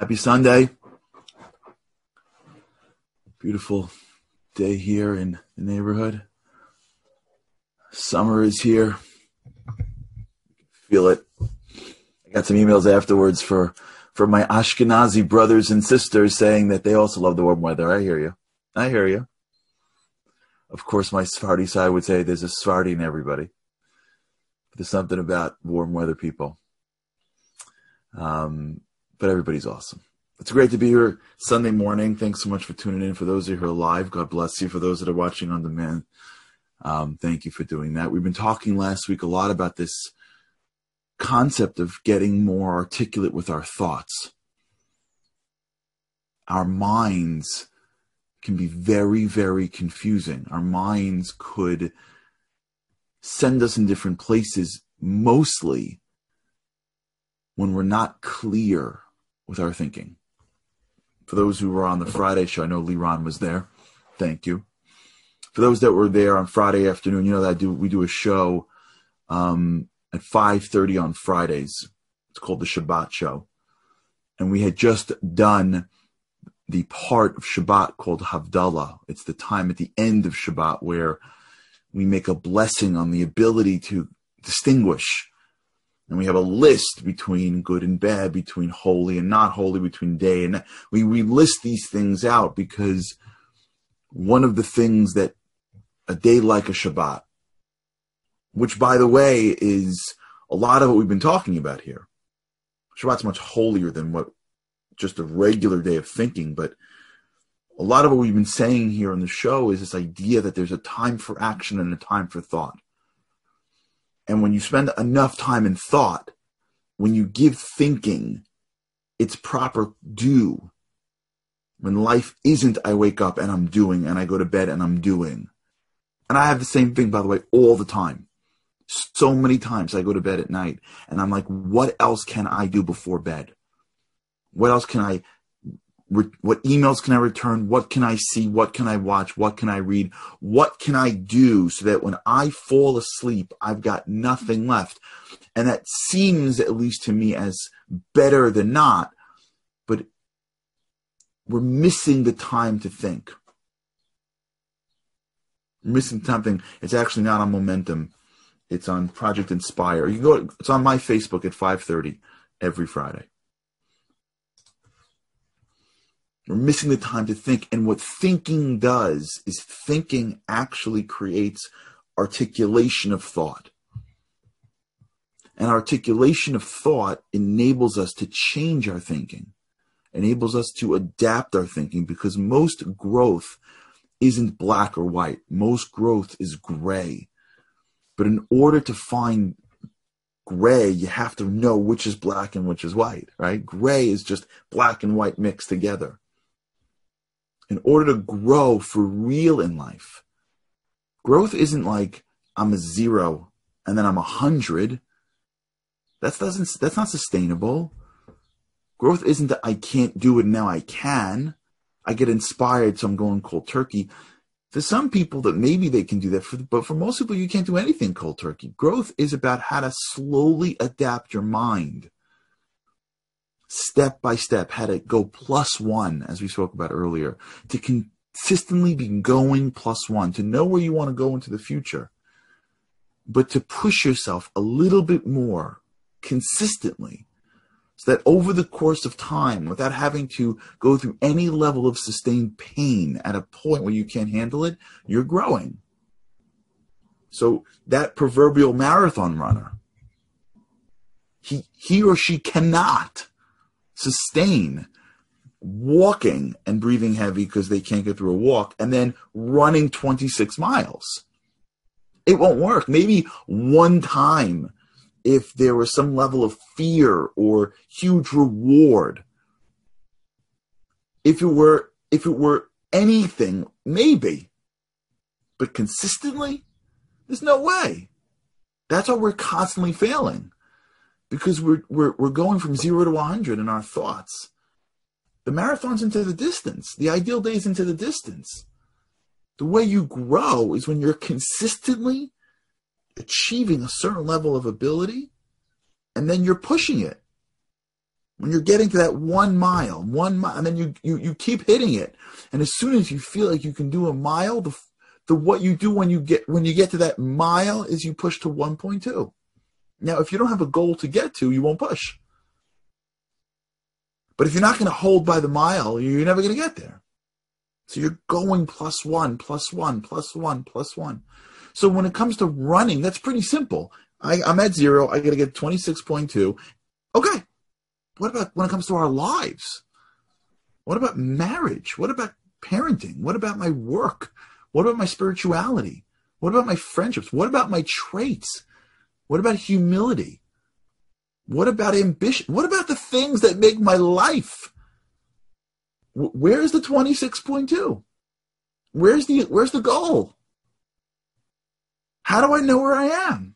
Happy Sunday. Beautiful day here in the neighborhood. Summer is here. Feel it. I got some emails afterwards for for my Ashkenazi brothers and sisters saying that they also love the warm weather. I hear you. I hear you. Of course, my Sephardi side would say there's a Sephardi in everybody. There's something about warm weather people. Um, but everybody's awesome. It's great to be here Sunday morning. Thanks so much for tuning in. For those of you who are live, God bless you. For those that are watching on demand, um, thank you for doing that. We've been talking last week a lot about this concept of getting more articulate with our thoughts. Our minds can be very, very confusing. Our minds could send us in different places, mostly when we're not clear with our thinking. For those who were on the Friday show, I know Liron was there. Thank you. For those that were there on Friday afternoon, you know that I do we do a show um, at 5:30 on Fridays. It's called the Shabbat Show, and we had just done the part of Shabbat called Havdalah. It's the time at the end of Shabbat where we make a blessing on the ability to distinguish. And we have a list between good and bad, between holy and not holy, between day and night. We, we list these things out because one of the things that a day like a Shabbat, which by the way is a lot of what we've been talking about here. Shabbat's much holier than what just a regular day of thinking, but a lot of what we've been saying here on the show is this idea that there's a time for action and a time for thought. And when you spend enough time in thought, when you give thinking its proper due, when life isn't I wake up and I'm doing and I go to bed and I'm doing. And I have the same thing, by the way, all the time. So many times I go to bed at night and I'm like, what else can I do before bed? What else can I re- what emails can I return? What can I see? What can I watch? What can I read? What can I do so that when I fall asleep, I've got nothing left? And that seems, at least to me, as better than not, but we're missing the time to think. We're missing something. It's actually not on momentum. It's on Project Inspire. You go. It's on my Facebook at 5:30 every Friday. We're missing the time to think. And what thinking does is thinking actually creates articulation of thought. And articulation of thought enables us to change our thinking, enables us to adapt our thinking because most growth isn't black or white. Most growth is gray. But in order to find gray, you have to know which is black and which is white, right? Gray is just black and white mixed together in order to grow for real in life, growth isn't like I'm a zero and then I'm a hundred. That doesn't that's not sustainable. Growth isn't that I can't do it now I can. I get inspired, so I'm going cold turkey. For some people that maybe they can do that, for, but for most people you can't do anything cold turkey. Growth is about how to slowly adapt your mind step by step, how to go plus one, as we spoke about earlier, to consistently be going plus one, to know where you want to go into the future, but to push yourself a little bit more consistently so that over the course of time, without having to go through any level of sustained pain at a point where you can't handle it, you're growing. So that proverbial marathon runner, he, he or she cannot sustain walking and breathing heavy because they can't get through a walk and then running 26 miles. It won't work. Maybe one time if there was some level of fear or huge reward. If it were if it were anything, maybe. But consistently, there's no way. That's why we're constantly failing because we're, we're, we're going from zero to 100 in our thoughts. The marathon's into the distance. The ideal day's into the distance. The way you grow is when you're consistently achieving a certain level of ability and then you're pushing it. when you're getting to that one mile, one mile, and then you, you, you keep hitting it. And as soon as you feel like you can do a mile, the, the what you do when you get when you get to that mile is you push to 1.2. Now, if you don't have a goal to get to, you won't push. But if you're not going to hold by the mile, you're never going to get there. So you're going plus one, plus one, plus one, plus one. So when it comes to running, that's pretty simple. I, am at zero. I got to get 26.2. Okay. What about when it comes to our lives? What about marriage? What about parenting? What about my work? What about my spirituality? What about my friendships? What about my traits? What about humility? What about ambition? What about the things that make my life? Where's the 26.2? Where's the where's the goal? How do I know where I am?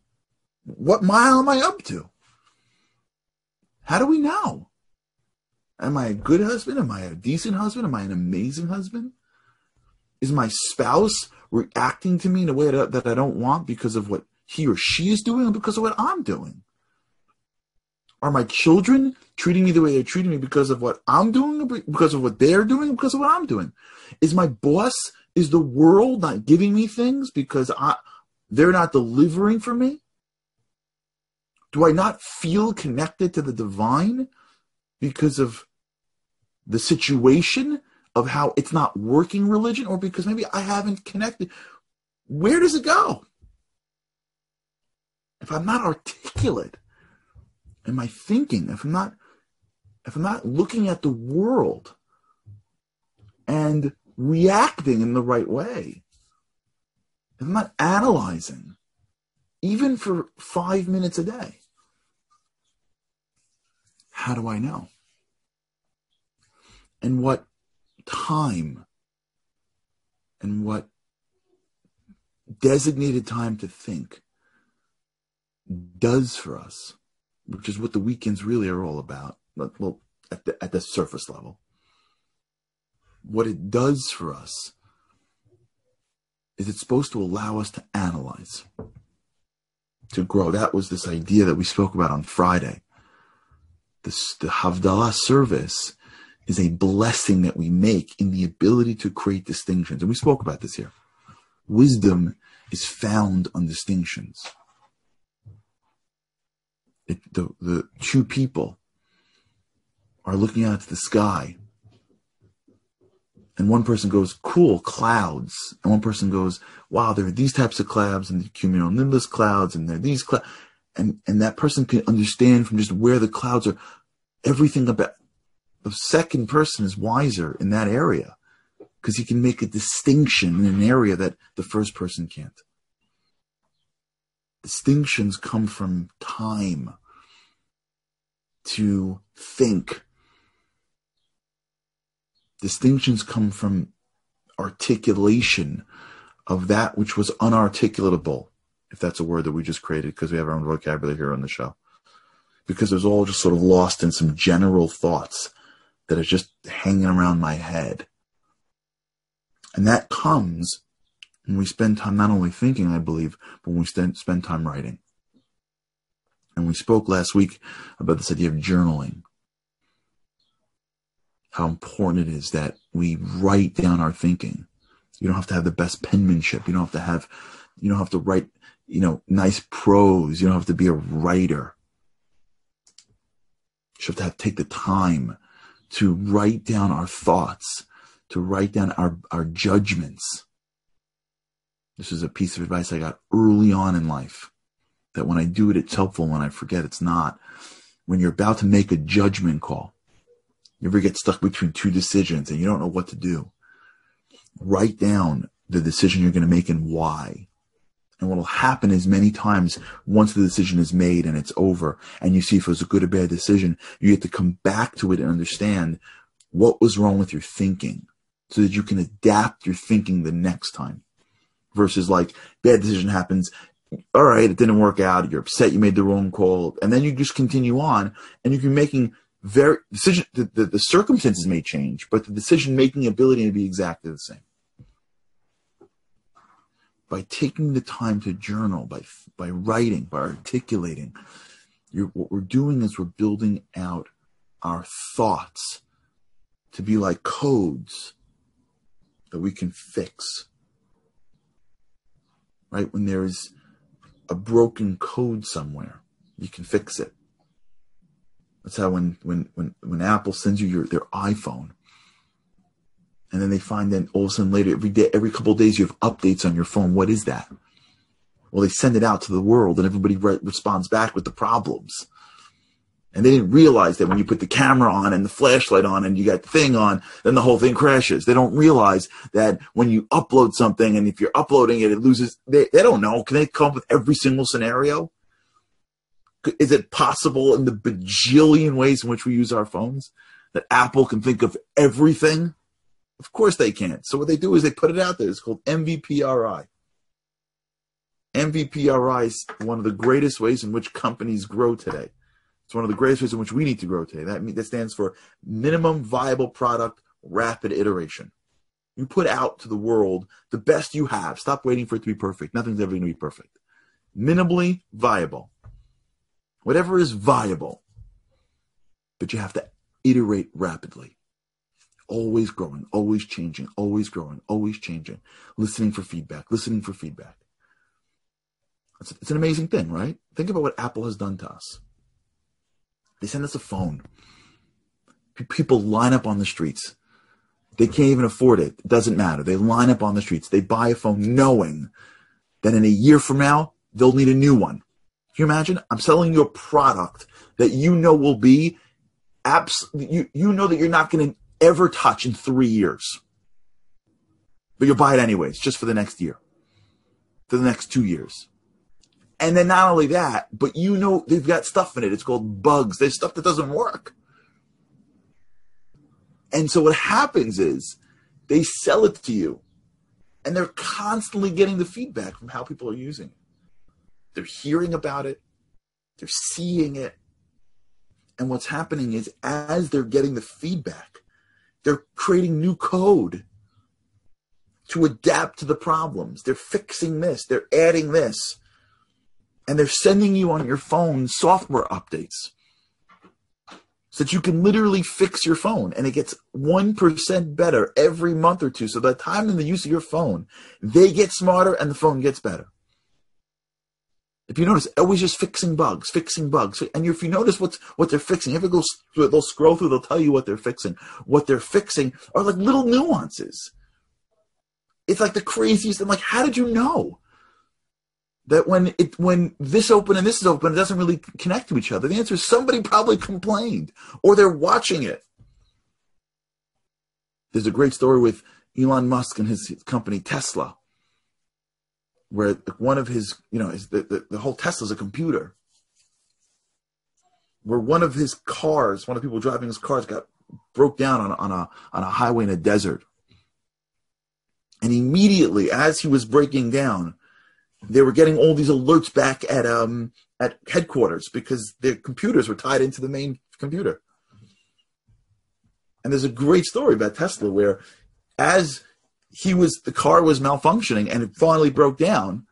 What mile am I up to? How do we know? Am I a good husband? Am I a decent husband? Am I an amazing husband? Is my spouse reacting to me in a way that, that I don't want because of what he or she is doing because of what I'm doing? Are my children treating me the way they're treating me because of what I'm doing, because of what they're doing, because of what I'm doing? Is my boss, is the world not giving me things because I, they're not delivering for me? Do I not feel connected to the divine because of the situation of how it's not working religion or because maybe I haven't connected? Where does it go? If I'm not articulate in my thinking, if I'm not if I'm not looking at the world and reacting in the right way, if I'm not analyzing, even for five minutes a day, how do I know? And what time and what designated time to think does for us, which is what the weekends really are all about. Well, at the, at the surface level, what it does for us is it's supposed to allow us to analyze, to grow. That was this idea that we spoke about on Friday the, the Havdalah service is a blessing that we make in the ability to create distinctions. And we spoke about this here. Wisdom is found on distinctions. It, the, the two people are looking out to the sky. And one person goes, cool, clouds. And one person goes, wow, there are these types of clouds and the cumulonimbus clouds and there are these clouds and and that person can understand from just where the clouds are everything about the second person is wiser in that area because he can make a distinction in an area that the first person can't distinctions come from time to think distinctions come from articulation of that which was unarticulatable if that's a word that we just created because we have our own vocabulary here on the show. Because it was all just sort of lost in some general thoughts that are just hanging around my head. And that comes when we spend time not only thinking, I believe, but when we spend, spend time writing. And we spoke last week about this idea of journaling. How important it is that we write down our thinking. You don't have to have the best penmanship. You don't have to have, you don't have to write you know, nice prose. You don't have to be a writer. You have to have, take the time to write down our thoughts, to write down our, our judgments. This is a piece of advice I got early on in life that when I do it, it's helpful. When I forget, it's not. When you're about to make a judgment call, you ever get stuck between two decisions and you don't know what to do, write down the decision you're going to make and why. And what will happen is many times once the decision is made and it's over and you see if it was a good or bad decision, you get to come back to it and understand what was wrong with your thinking so that you can adapt your thinking the next time versus like bad decision happens. All right, it didn't work out. You're upset. You made the wrong call. And then you just continue on and you can making very decision. The, the, the circumstances may change, but the decision making ability may be exactly the same by taking the time to journal, by by writing, by articulating, what we're doing is we're building out our thoughts to be like codes that we can fix. Right? When there is a broken code somewhere, you can fix it. That's how when when when when Apple sends you your their iPhone, and then they find that all of a sudden later every day every couple of days you have updates on your phone. What is that? Well, they send it out to the world, and everybody re- responds back with the problems. And they didn't realize that when you put the camera on and the flashlight on and you got the thing on, then the whole thing crashes. They don't realize that when you upload something and if you're uploading it, it loses. They, they don't know. Can they come up with every single scenario? Is it possible in the bajillion ways in which we use our phones that Apple can think of everything? Of course they can't. So what they do is they put it out there. It's called MVPRI. MVPRI is one of the greatest ways in which companies grow today. It's one of the greatest ways in which we need to grow today. That, that stands for minimum viable product, rapid iteration. You put out to the world the best you have. Stop waiting for it to be perfect. Nothing's ever going to be perfect. Minimally viable. Whatever is viable. But you have to iterate rapidly. Always growing, always changing, always growing, always changing. Listening for feedback, listening for feedback. It's, it's an amazing thing, right? Think about what Apple has done to us. They send us a phone. People line up on the streets. They can't even afford it. It doesn't matter. They line up on the streets. They buy a phone knowing that in a year from now, they'll need a new one. Can you imagine? I'm selling you a product that you know will be abs- you, you know that you're not going to ever touch in three years. But you'll buy it anyways, just for the next year, for the next two years. And then not only that, but you know they've got stuff in it. It's called bugs. There's stuff that doesn't work. And so what happens is they sell it to you and they're constantly getting the feedback from how people are using it. They're hearing about it, they're seeing it. And what's happening is as they're getting the feedback, they're creating new code to adapt to the problems. They're fixing this, they're adding this and they're sending you on your phone software updates so that you can literally fix your phone and it gets 1% better every month or two. So by the time in the use of your phone, they get smarter and the phone gets better. If you notice, always just fixing bugs, fixing bugs. And if you notice what's what they're fixing, if it goes through, they'll scroll through, they'll tell you what they're fixing. What they're fixing are like little nuances. It's like the craziest. I'm like, how did you know? That when it when this open and this is open, it doesn't really connect to each other. The answer is somebody probably complained, or they're watching it. There's a great story with Elon Musk and his company Tesla, where one of his, you know, the, the, the whole Tesla's a computer. Where one of his cars, one of the people driving his cars, got broke down on, on a on a highway in a desert, and immediately as he was breaking down they were getting all these alerts back at um at headquarters because their computers were tied into the main computer. And there's a great story about Tesla where as he was the car was malfunctioning and it finally broke down,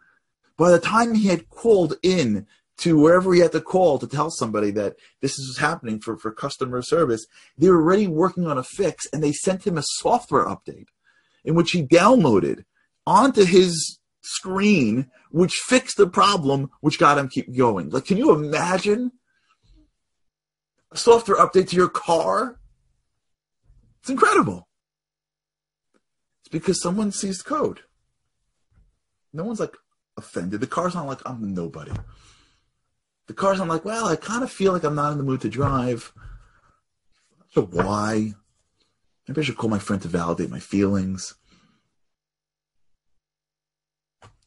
by the time he had called in to wherever he had to call to tell somebody that this is happening for, for customer service, they were already working on a fix and they sent him a software update in which he downloaded onto his screen which fixed the problem which got him keep going. Like, can you imagine a software update to your car? It's incredible. It's because someone sees code. No one's like offended. The car's not like I'm nobody. The car's not like, well, I kind of feel like I'm not in the mood to drive. So why? Maybe I should call my friend to validate my feelings.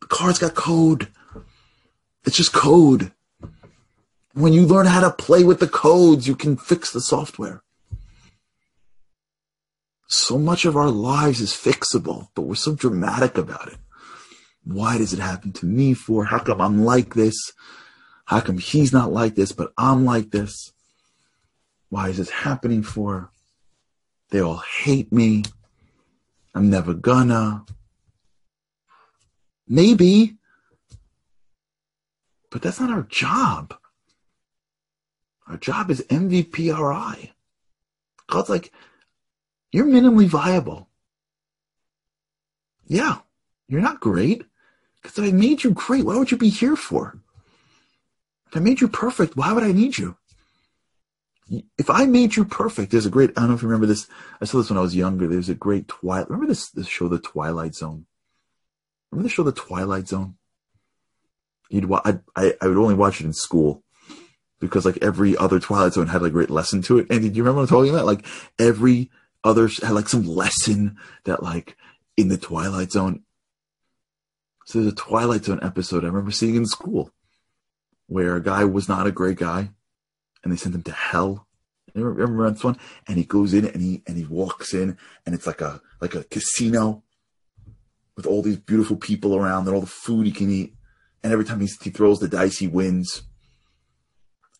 The car's got code. It's just code. When you learn how to play with the codes, you can fix the software. So much of our lives is fixable, but we're so dramatic about it. Why does it happen to me for? How come I'm like this? How come he's not like this, but I'm like this? Why is this happening for? They all hate me. I'm never gonna. Maybe. But that's not our job. Our job is MVPRI. God's like, you're minimally viable. Yeah, you're not great. Because if I made you great, why would you be here for? If I made you perfect, why would I need you? If I made you perfect, there's a great, I don't know if you remember this. I saw this when I was younger. There's a great Twilight. Remember this, this show, The Twilight Zone? Remember the show, The Twilight Zone? You'd, I, I, I would only watch it in school because like every other Twilight Zone had like a great lesson to it. And did you remember what I'm talking about? Like every other had like some lesson that like in the Twilight Zone. So there's a Twilight Zone episode I remember seeing in school where a guy was not a great guy and they sent him to hell. You remember this one? And he goes in and he and he walks in and it's like a like a casino with all these beautiful people around and all the food he can eat. And every time he, he throws the dice, he wins.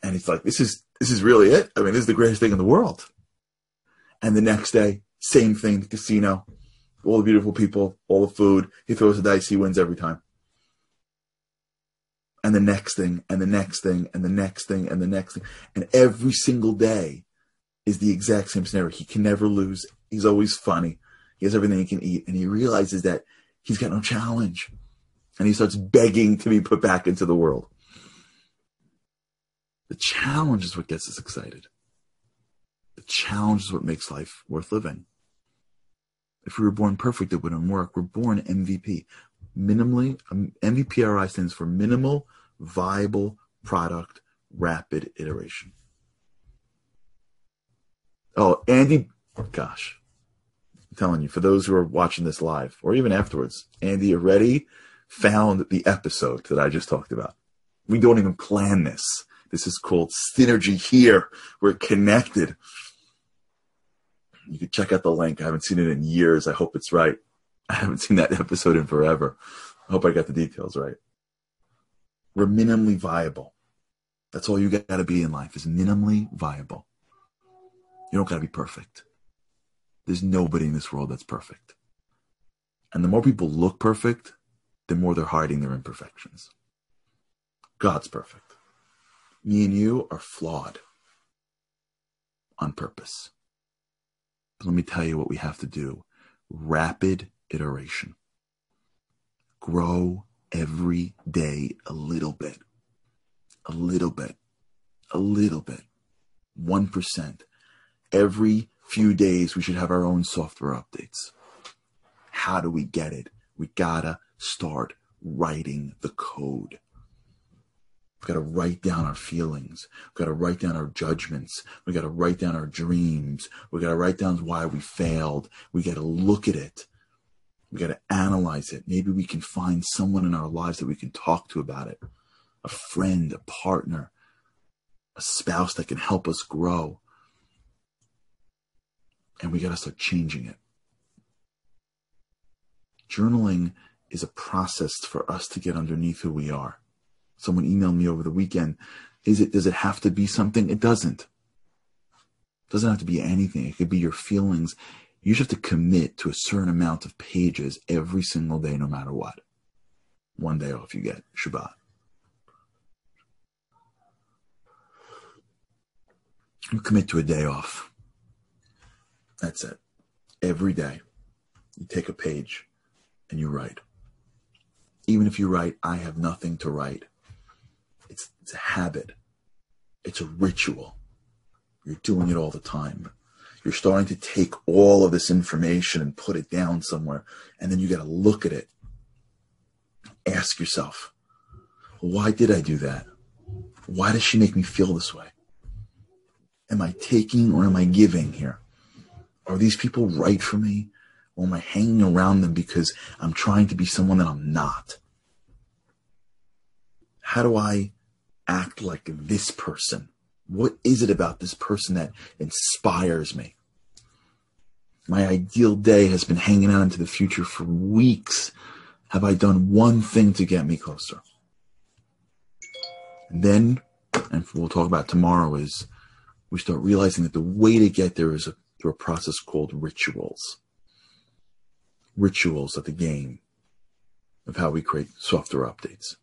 And it's like, this is this is really it. I mean, this is the greatest thing in the world. And the next day, same thing, the casino, all the beautiful people, all the food. He throws the dice, he wins every time. And the next thing, and the next thing, and the next thing, and the next thing. And every single day is the exact same scenario. He can never lose. He's always funny. He has everything he can eat. And he realizes that he's got no challenge. And he starts begging to be put back into the world. The challenge is what gets us excited. The challenge is what makes life worth living. If we were born perfect, it wouldn't work. We're born MVP. Minimally, um, MVPRI stands for minimal viable product rapid iteration. Oh, Andy, gosh, I'm telling you, for those who are watching this live or even afterwards, Andy already found the episode that I just talked about. We don't even plan this. This is called synergy here. We're connected. You can check out the link. I haven't seen it in years. I hope it's right. I haven't seen that episode in forever. I hope I got the details right. We're minimally viable. That's all you got to be in life is minimally viable. You don't got to be perfect. There's nobody in this world that's perfect. And the more people look perfect, the more they're hiding their imperfections. God's perfect. Me and you are flawed on purpose. But let me tell you what we have to do rapid iteration. Grow every day a little bit, a little bit, a little bit, 1%. Every few days, we should have our own software updates. How do we get it? We gotta start writing the code. We've got to write down our feelings. We've got to write down our judgments. We've got to write down our dreams. We've got to write down why we failed. We got to look at it. We got to analyze it. Maybe we can find someone in our lives that we can talk to about it a friend, a partner, a spouse that can help us grow. And we got to start changing it. Journaling is a process for us to get underneath who we are. Someone emailed me over the weekend. Is it, does it have to be something? It doesn't. It doesn't have to be anything. It could be your feelings. You just have to commit to a certain amount of pages every single day, no matter what. One day off you get, Shabbat. You commit to a day off. That's it. Every day, you take a page and you write. Even if you write, I have nothing to write, it's, it's a habit, it's a ritual. You're doing it all the time. You're starting to take all of this information and put it down somewhere, and then you got to look at it. Ask yourself, why did I do that? Why does she make me feel this way? Am I taking or am I giving here? Are these people right for me? Or am I hanging around them because I'm trying to be someone that I'm not? How do I act like this person? What is it about this person that inspires me? My ideal day has been hanging out into the future for weeks. Have I done one thing to get me closer? And then, and we'll talk about tomorrow, is we start realizing that the way to get there is a, through a process called rituals rituals of the game of how we create software updates.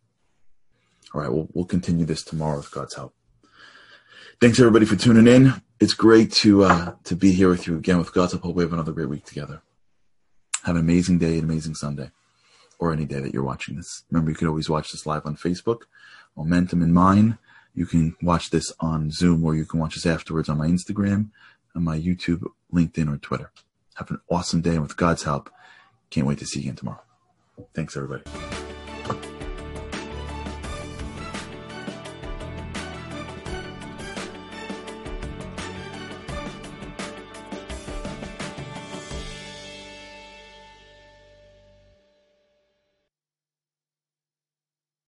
All right, we'll, we'll continue this tomorrow with God's help. Thanks everybody for tuning in. It's great to uh, to be here with you again. With God's help, hope we have another great week together. Have an amazing day, an amazing Sunday, or any day that you're watching this. Remember, you can always watch this live on Facebook, Momentum in Mind. You can watch this on Zoom, or you can watch this afterwards on my Instagram, on my YouTube, LinkedIn, or Twitter. Have an awesome day, and with God's help, can't wait to see you again tomorrow. Thanks, everybody.